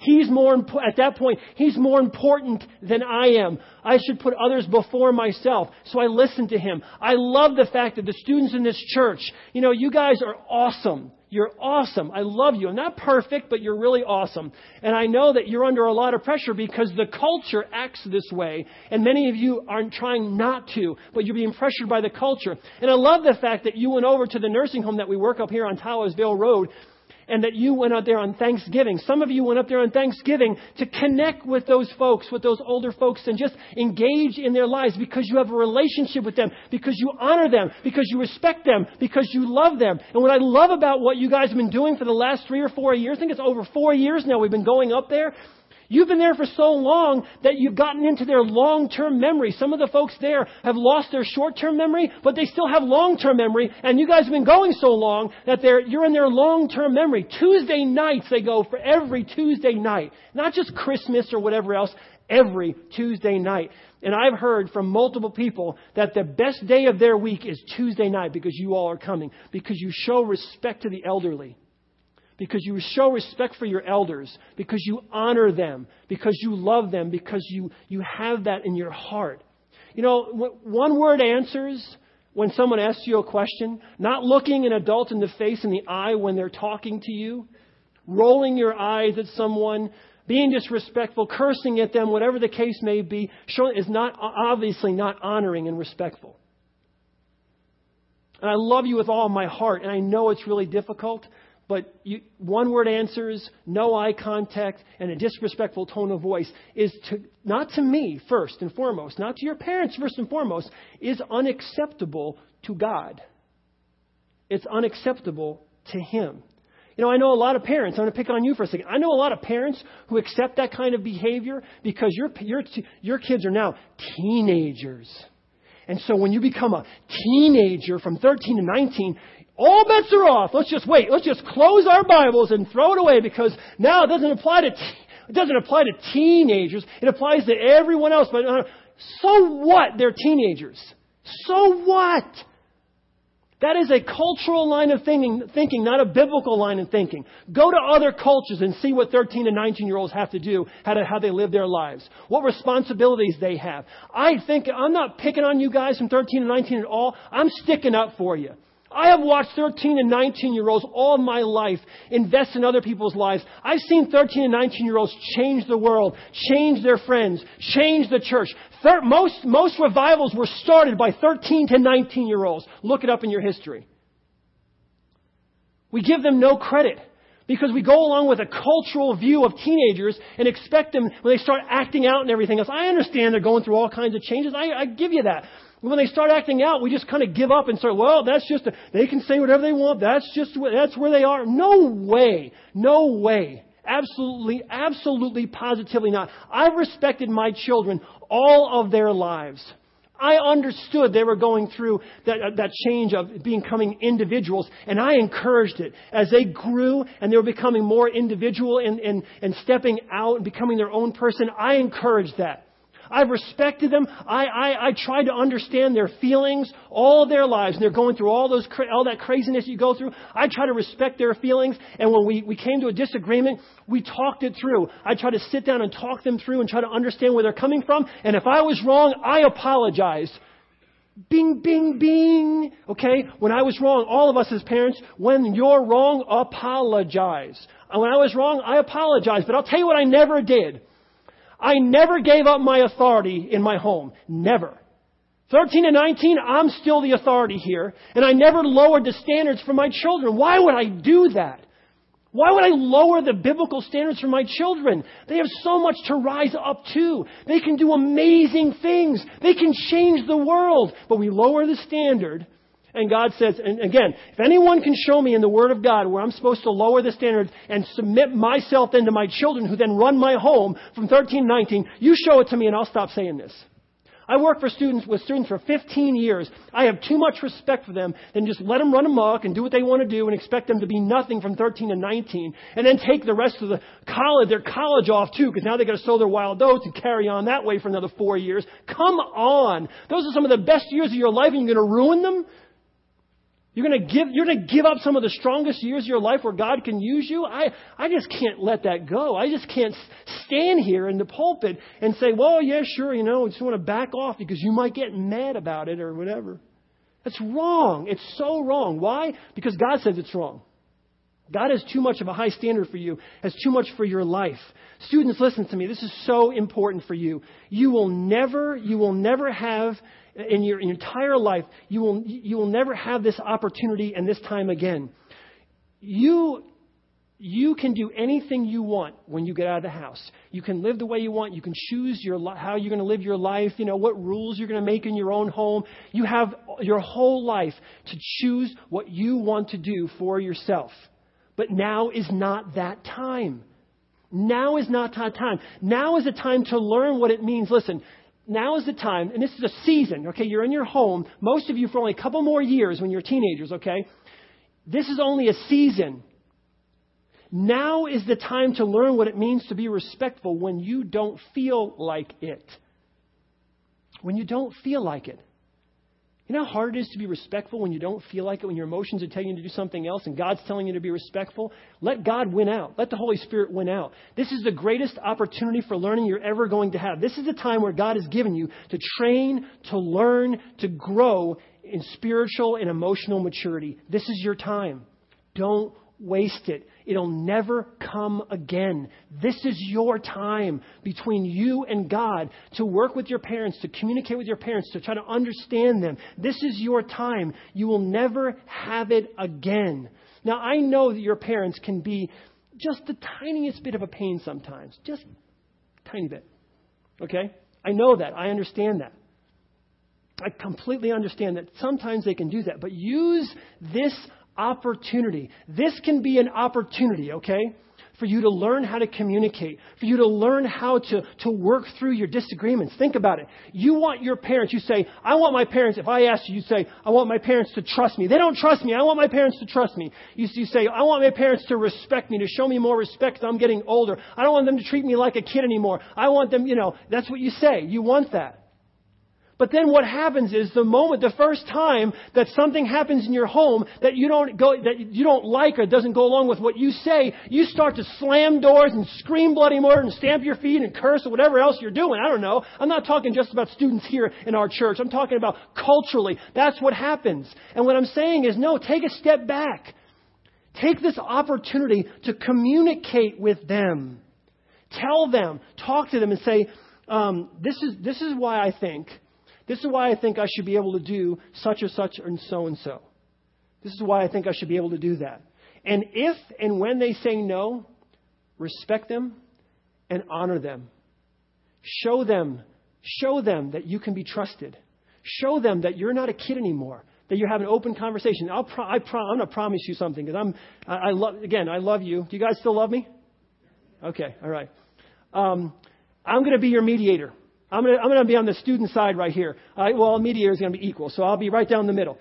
He's more, at that point, he's more important than I am. I should put others before myself. So I listen to him. I love the fact that the students in this church, you know, you guys are awesome. You're awesome. I love you. I'm not perfect, but you're really awesome. And I know that you're under a lot of pressure because the culture acts this way. And many of you aren't trying not to, but you're being pressured by the culture. And I love the fact that you went over to the nursing home that we work up here on Tawas Road and that you went out there on Thanksgiving. Some of you went up there on Thanksgiving to connect with those folks, with those older folks, and just engage in their lives because you have a relationship with them, because you honor them, because you respect them, because you love them. And what I love about what you guys have been doing for the last three or four years, I think it's over four years now we've been going up there, You've been there for so long that you've gotten into their long-term memory. Some of the folks there have lost their short-term memory, but they still have long-term memory. And you guys have been going so long that you're in their long-term memory. Tuesday nights they go for every Tuesday night. Not just Christmas or whatever else, every Tuesday night. And I've heard from multiple people that the best day of their week is Tuesday night because you all are coming, because you show respect to the elderly because you show respect for your elders, because you honor them, because you love them, because you, you have that in your heart. You know, one word answers when someone asks you a question, not looking an adult in the face in the eye when they're talking to you, rolling your eyes at someone, being disrespectful, cursing at them, whatever the case may be, is not obviously not honoring and respectful. And I love you with all my heart, and I know it's really difficult, but you, one word answers, no eye contact, and a disrespectful tone of voice is to, not to me first and foremost, not to your parents first and foremost, is unacceptable to God. It's unacceptable to Him. You know, I know a lot of parents, I'm going to pick on you for a second. I know a lot of parents who accept that kind of behavior because your, your, your kids are now teenagers. And so when you become a teenager from 13 to 19, all bets are off. Let's just wait. Let's just close our Bibles and throw it away because now it doesn't apply to it doesn't apply to teenagers. It applies to everyone else. But uh, so what? They're teenagers. So what? That is a cultural line of thinking, thinking, not a biblical line of thinking. Go to other cultures and see what 13 and 19 year olds have to do, how, to, how they live their lives, what responsibilities they have. I think, I'm not picking on you guys from 13 and 19 at all. I'm sticking up for you. I have watched 13 and 19 year olds all my life invest in other people's lives. I've seen 13 and 19 year olds change the world, change their friends, change the church. Thir- most, most revivals were started by 13 to 19 year olds. Look it up in your history. We give them no credit because we go along with a cultural view of teenagers and expect them when they start acting out and everything else. I understand they're going through all kinds of changes. I, I give you that. When they start acting out, we just kind of give up and start, well, that's just, a, they can say whatever they want. That's just, that's where they are. No way. No way. Absolutely, absolutely, positively not. I've respected my children all of their lives. I understood they were going through that, uh, that change of becoming individuals, and I encouraged it. As they grew and they were becoming more individual and, and, and stepping out and becoming their own person, I encouraged that. I've respected them. I, I, I tried to understand their feelings all their lives. And they're going through all those, all that craziness you go through. I try to respect their feelings. And when we, we came to a disagreement, we talked it through. I try to sit down and talk them through and try to understand where they're coming from. And if I was wrong, I apologized. Bing, bing, bing. Okay? When I was wrong, all of us as parents, when you're wrong, apologize. When I was wrong, I apologize. But I'll tell you what I never did. I never gave up my authority in my home. Never. 13 and 19, I'm still the authority here. And I never lowered the standards for my children. Why would I do that? Why would I lower the biblical standards for my children? They have so much to rise up to. They can do amazing things. They can change the world. But we lower the standard. And God says, and again, if anyone can show me in the Word of God where I'm supposed to lower the standards and submit myself then to my children who then run my home from 13 to 19, you show it to me and I'll stop saying this. I work for students with students for 15 years. I have too much respect for them than just let them run amok and do what they want to do and expect them to be nothing from 13 to 19 and then take the rest of the college, their college off too because now they got to sow their wild oats and carry on that way for another four years. Come on. Those are some of the best years of your life and you're going to ruin them? You're to give, you're to give up some of the strongest years of your life where God can use you? I, I just can't let that go. I just can't stand here in the pulpit and say, well, yeah, sure, you know, I just want to back off because you might get mad about it or whatever. That's wrong. It's so wrong. Why? Because God says it's wrong. God has too much of a high standard for you, has too much for your life. Students, listen to me. This is so important for you. You will never, you will never have in your, entire life, you will, you will never have this opportunity and this time again. You, you can do anything you want when you get out of the house. You can live the way you want. You can choose your, how you're going to live your life, you know, what rules you're going to make in your own home. You have your whole life to choose what you want to do for yourself. But now is not that time. Now is not that time. Now is the time to learn what it means. Listen, now is the time, and this is a season, okay? You're in your home, most of you for only a couple more years when you're teenagers, okay? This is only a season. Now is the time to learn what it means to be respectful when you don't feel like it. When you don't feel like it. You know how hard it is to be respectful when you don't feel like it, when your emotions are telling you to do something else and God's telling you to be respectful? Let God win out. Let the Holy Spirit win out. This is the greatest opportunity for learning you're ever going to have. This is the time where God has given you to train, to learn, to grow in spiritual and emotional maturity. This is your time. Don't waste it. It'll never come again. This is your time between you and God to work with your parents, to communicate with your parents, to try to understand them. This is your time. You will never have it again. Now, I know that your parents can be just the tiniest bit of a pain sometimes. Just tiny bit. Okay? I know that. I understand that. I completely understand that sometimes they can do that. But use this opportunity. This can be an opportunity, okay? For you to learn how to communicate, for you to learn how to, to work through your disagreements. Think about it. You want your parents, you say, I want my parents, if I ask you, you say, I want my parents to trust me. They don't trust me. I want my parents to trust me. You, you say, I want my parents to respect me, to show me more respect I'm getting older. I don't want them to treat me like a kid anymore. I want them, you know, that's what you say. You want that. But then what happens is the moment, the first time that something happens in your home that you don't go, that you don't like or doesn't go along with what you say, you start to slam doors and scream bloody murder and stamp your feet and curse or whatever else you're doing. I don't know. I'm not talking just about students here in our church. I'm talking about culturally. That's what happens. And what I'm saying is no, take a step back. Take this opportunity to communicate with them. Tell them, talk to them and say, um, this is, this is why I think this is why I think I should be able to do such or such and so and so. This is why I think I should be able to do that. And if and when they say no, respect them and honor them. Show them, show them that you can be trusted. Show them that you're not a kid anymore. That you're having an open conversation. I'll pro- I pro- I'm to promise you something because I'm, I, I love, again, I love you. Do you guys still love me? Okay, all right. Um, I'm going to be your mediator. I'm going to, I'm to be on the student side right here. Uh, well, mediator is going to be equal, so I'll be right down the middle.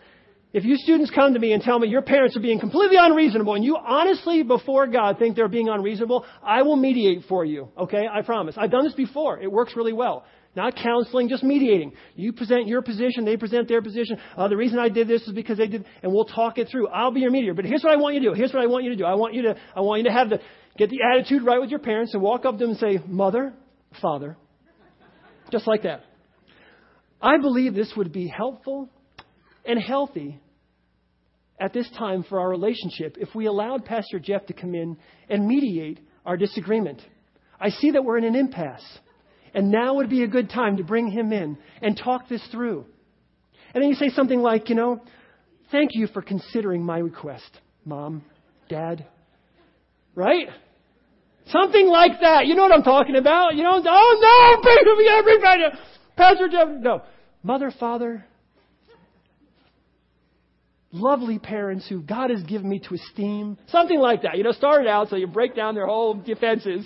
If you students come to me and tell me your parents are being completely unreasonable and you honestly before God think they're being unreasonable, I will mediate for you. Okay? I promise. I've done this before. It works really well. Not counseling, just mediating. You present your position, they present their position. Uh, the reason I did this is because they did, and we'll talk it through. I'll be your mediator. But here's what I want you to do. Here's what I want you to do. I want you to, I want you to have the, get the attitude right with your parents and walk up to them and say, Mother, Father. Just like that. I believe this would be helpful and healthy at this time for our relationship if we allowed Pastor Jeff to come in and mediate our disagreement. I see that we're in an impasse. And now would be a good time to bring him in and talk this through. And then you say something like, you know, thank you for considering my request, mom, dad. Right? Something like that. You know what I'm talking about? You know, oh no, everybody, Pastor Jeff, no. Mother, father, lovely parents who God has given me to esteem. Something like that. You know, start it out so you break down their whole defenses.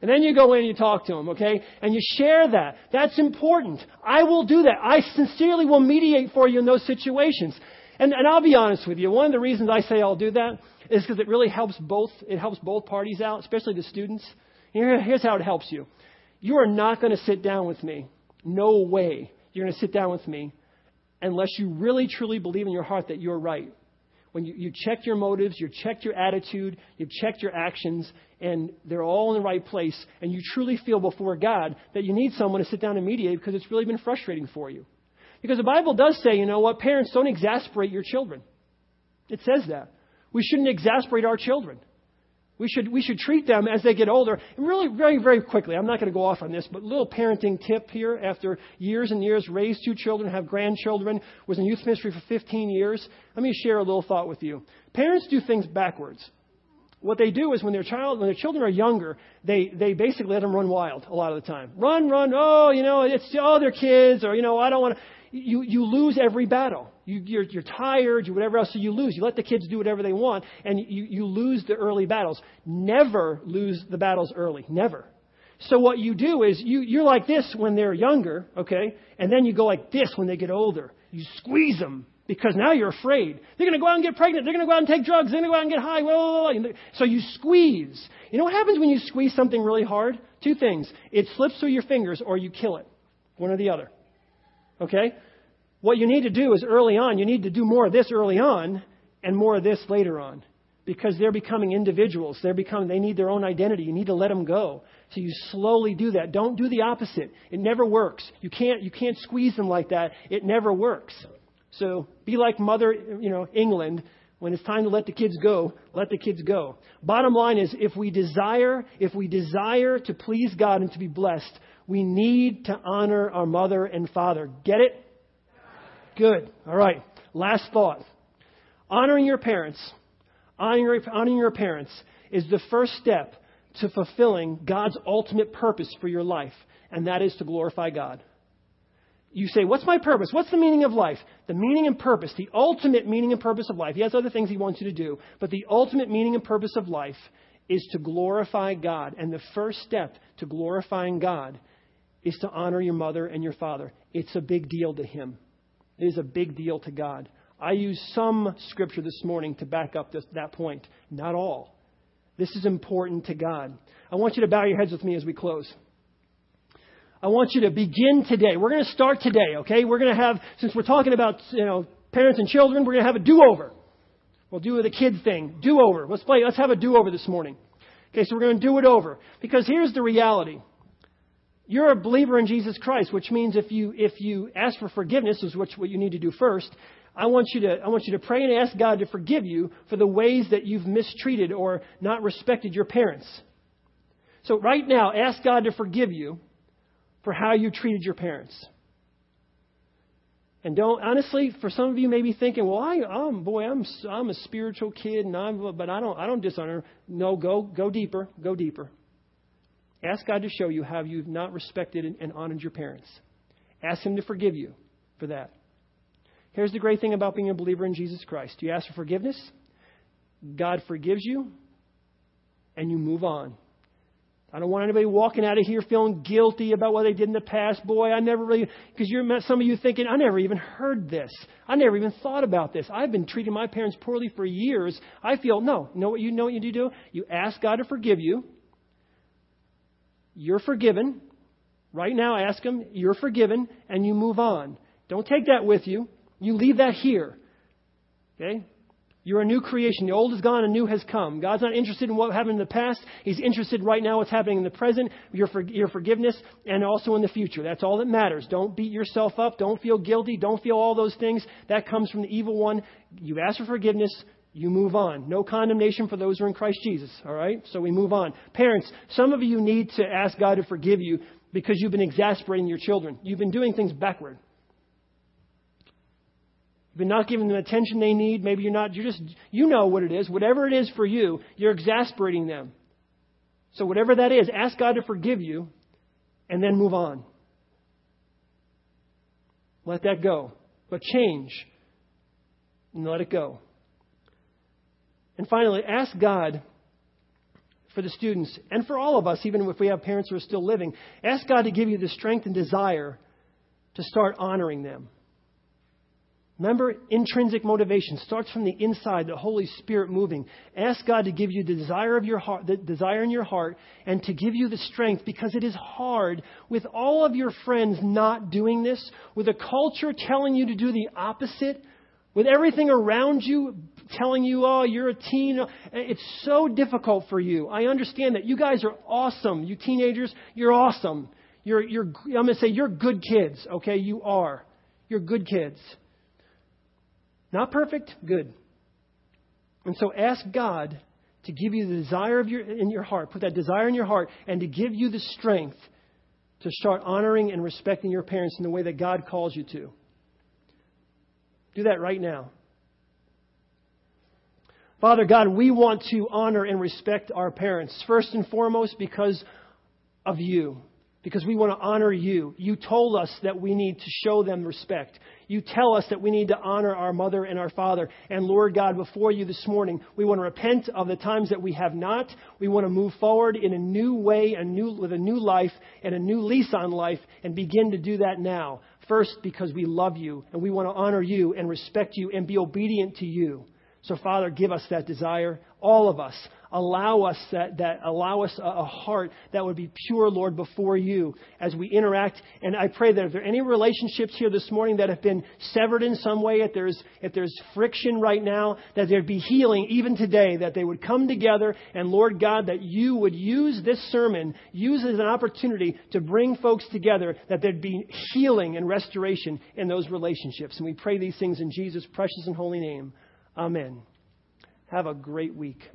And then you go in and you talk to them, okay? And you share that. That's important. I will do that. I sincerely will mediate for you in those situations. And, and I'll be honest with you. One of the reasons I say I'll do that is because it really helps both, it helps both parties out, especially the students. Here, here's how it helps you. You are not going to sit down with me. No way you're going to sit down with me unless you really truly believe in your heart that you're right. When you, you check your motives, you checked your attitude, you've checked your actions, and they're all in the right place, and you truly feel before God that you need someone to sit down and mediate because it's really been frustrating for you. Because the Bible does say, you know what, parents don't exasperate your children. It says that. We shouldn't exasperate our children. We should, we should treat them as they get older. And really, very, very quickly, I'm not going to go off on this, but little parenting tip here. After years and years, raised two children, have grandchildren, was in youth ministry for 15 years. Let me share a little thought with you. Parents do things backwards. What they do is when their child, when their children are younger, they, they basically let them run wild a lot of the time. Run, run, oh, you know, it's, oh, they're kids, or, you know, I don't want to you, you lose every battle. You, you're, you're tired, you whatever else, so you lose. You let the kids do whatever they want, and you, you lose the early battles. Never lose the battles early. Never. So what you do is you, you're like this when they're younger, okay? And then you go like this when they get older. You squeeze them because now you're afraid. They're going to go out and get pregnant. They're going to go out and take drugs. They're going to go out and get high. Blah, blah, blah. So you squeeze. You know what happens when you squeeze something really hard? Two things. It slips through your fingers or you kill it. One or the other. Okay? What you need to do is early on, you need to do more of this early on and more of this later on. Because they're becoming individuals. They're becoming, they need their own identity. You need to let them go. So you slowly do that. Don't do the opposite. It never works. You can't, you can't squeeze them like that. It never works. So be like Mother, you know, England. When it's time to let the kids go, let the kids go. Bottom line is, if we desire, if we desire to please God and to be blessed, we need to honor our mother and father. Get it? Good. All right. Last thought. Honoring your parents, honoring honoring your parents is the first step to fulfilling God's ultimate purpose for your life, and that is to glorify God. You say, What's my purpose? What's the meaning of life? The meaning and purpose, the ultimate meaning and purpose of life. He has other things he wants you to do, but the ultimate meaning and purpose of life is to glorify God. And the first step to glorifying God is to honor your mother and your father. It's a big deal to him. It is a big deal to God. I use some scripture this morning to back up this, that point, not all. This is important to God. I want you to bow your heads with me as we close. I want you to begin today. We're going to start today, okay? We're going to have, since we're talking about, you know, parents and children, we're going to have a do-over. We'll do the kid thing. Do-over. Let's play, let's have a do-over this morning. Okay, so we're going to do it over. Because here's the reality you're a believer in Jesus Christ, which means if you if you ask for forgiveness, is what, you need to do first. I want you to I want you to pray and ask God to forgive you for the ways that you've mistreated or not respected your parents. So right now, ask God to forgive you for how you treated your parents. And don't honestly, for some of you may be thinking, well, I, I'm boy, I'm I'm a spiritual kid, and I'm but I don't I don't dishonor. No, go go deeper, go deeper. Ask God to show you how you've not respected and honored your parents. Ask Him to forgive you for that. Here's the great thing about being a believer in Jesus Christ you ask for forgiveness, God forgives you, and you move on. I don't want anybody walking out of here feeling guilty about what they did in the past. Boy, I never really, because you're some of you thinking, I never even heard this. I never even thought about this. I've been treating my parents poorly for years. I feel, no, know what you know what you do? You ask God to forgive you. You're forgiven. Right now, ask Him, you're forgiven, and you move on. Don't take that with you. You leave that here. Okay? You're a new creation. The old is gone and new has come. God's not interested in what happened in the past. He's interested right now what's happening in the present, your, for, your forgiveness, and also in the future. That's all that matters. Don't beat yourself up. Don't feel guilty. Don't feel all those things. That comes from the evil one. You ask for forgiveness. You move on. No condemnation for those who are in Christ Jesus. All right? So we move on. Parents, some of you need to ask God to forgive you because you've been exasperating your children. You've been doing things backward. You've been not giving them the attention they need. Maybe you're not, you're just, you know what it is. Whatever it is for you, you're exasperating them. So whatever that is, ask God to forgive you and then move on. Let that go. But change and let it go. And finally, ask God for the students and for all of us, even if we have parents who are still living, ask God to give you the strength and desire to start honoring them. Remember, intrinsic motivation starts from the inside, the Holy Spirit moving. Ask God to give you the desire of your heart, the desire in your heart, and to give you the strength because it is hard with all of your friends not doing this, with a culture telling you to do the opposite, with everything around you telling you, oh, you're a teen. It's so difficult for you. I understand that. You guys are awesome. You teenagers, you're awesome. You're, you're, I'm going to say you're good kids, okay? You are. You're good kids. Not perfect, good. And so ask God to give you the desire of your, in your heart, put that desire in your heart, and to give you the strength to start honoring and respecting your parents in the way that God calls you to. Do that right now. Father God, we want to honor and respect our parents, first and foremost because of you because we want to honor you. You told us that we need to show them respect. You tell us that we need to honor our mother and our father. And Lord God, before you this morning, we want to repent of the times that we have not. We want to move forward in a new way, a new, with a new life and a new lease on life and begin to do that now. First, because we love you and we want to honor you and respect you and be obedient to you. So Father, give us that desire, all of us allow us that, that allow us a, a, heart that would be pure, Lord, before you as we interact. And I pray that if there are any relationships here this morning that have been severed in some way, if there's if there's friction right now, that there'd be healing even today, that they would come together, and Lord God, that you would use this sermon, use it as an opportunity to bring folks together, that there'd be healing and restoration in those relationships. And we pray these things in Jesus' precious and holy name. Amen. Have a great week.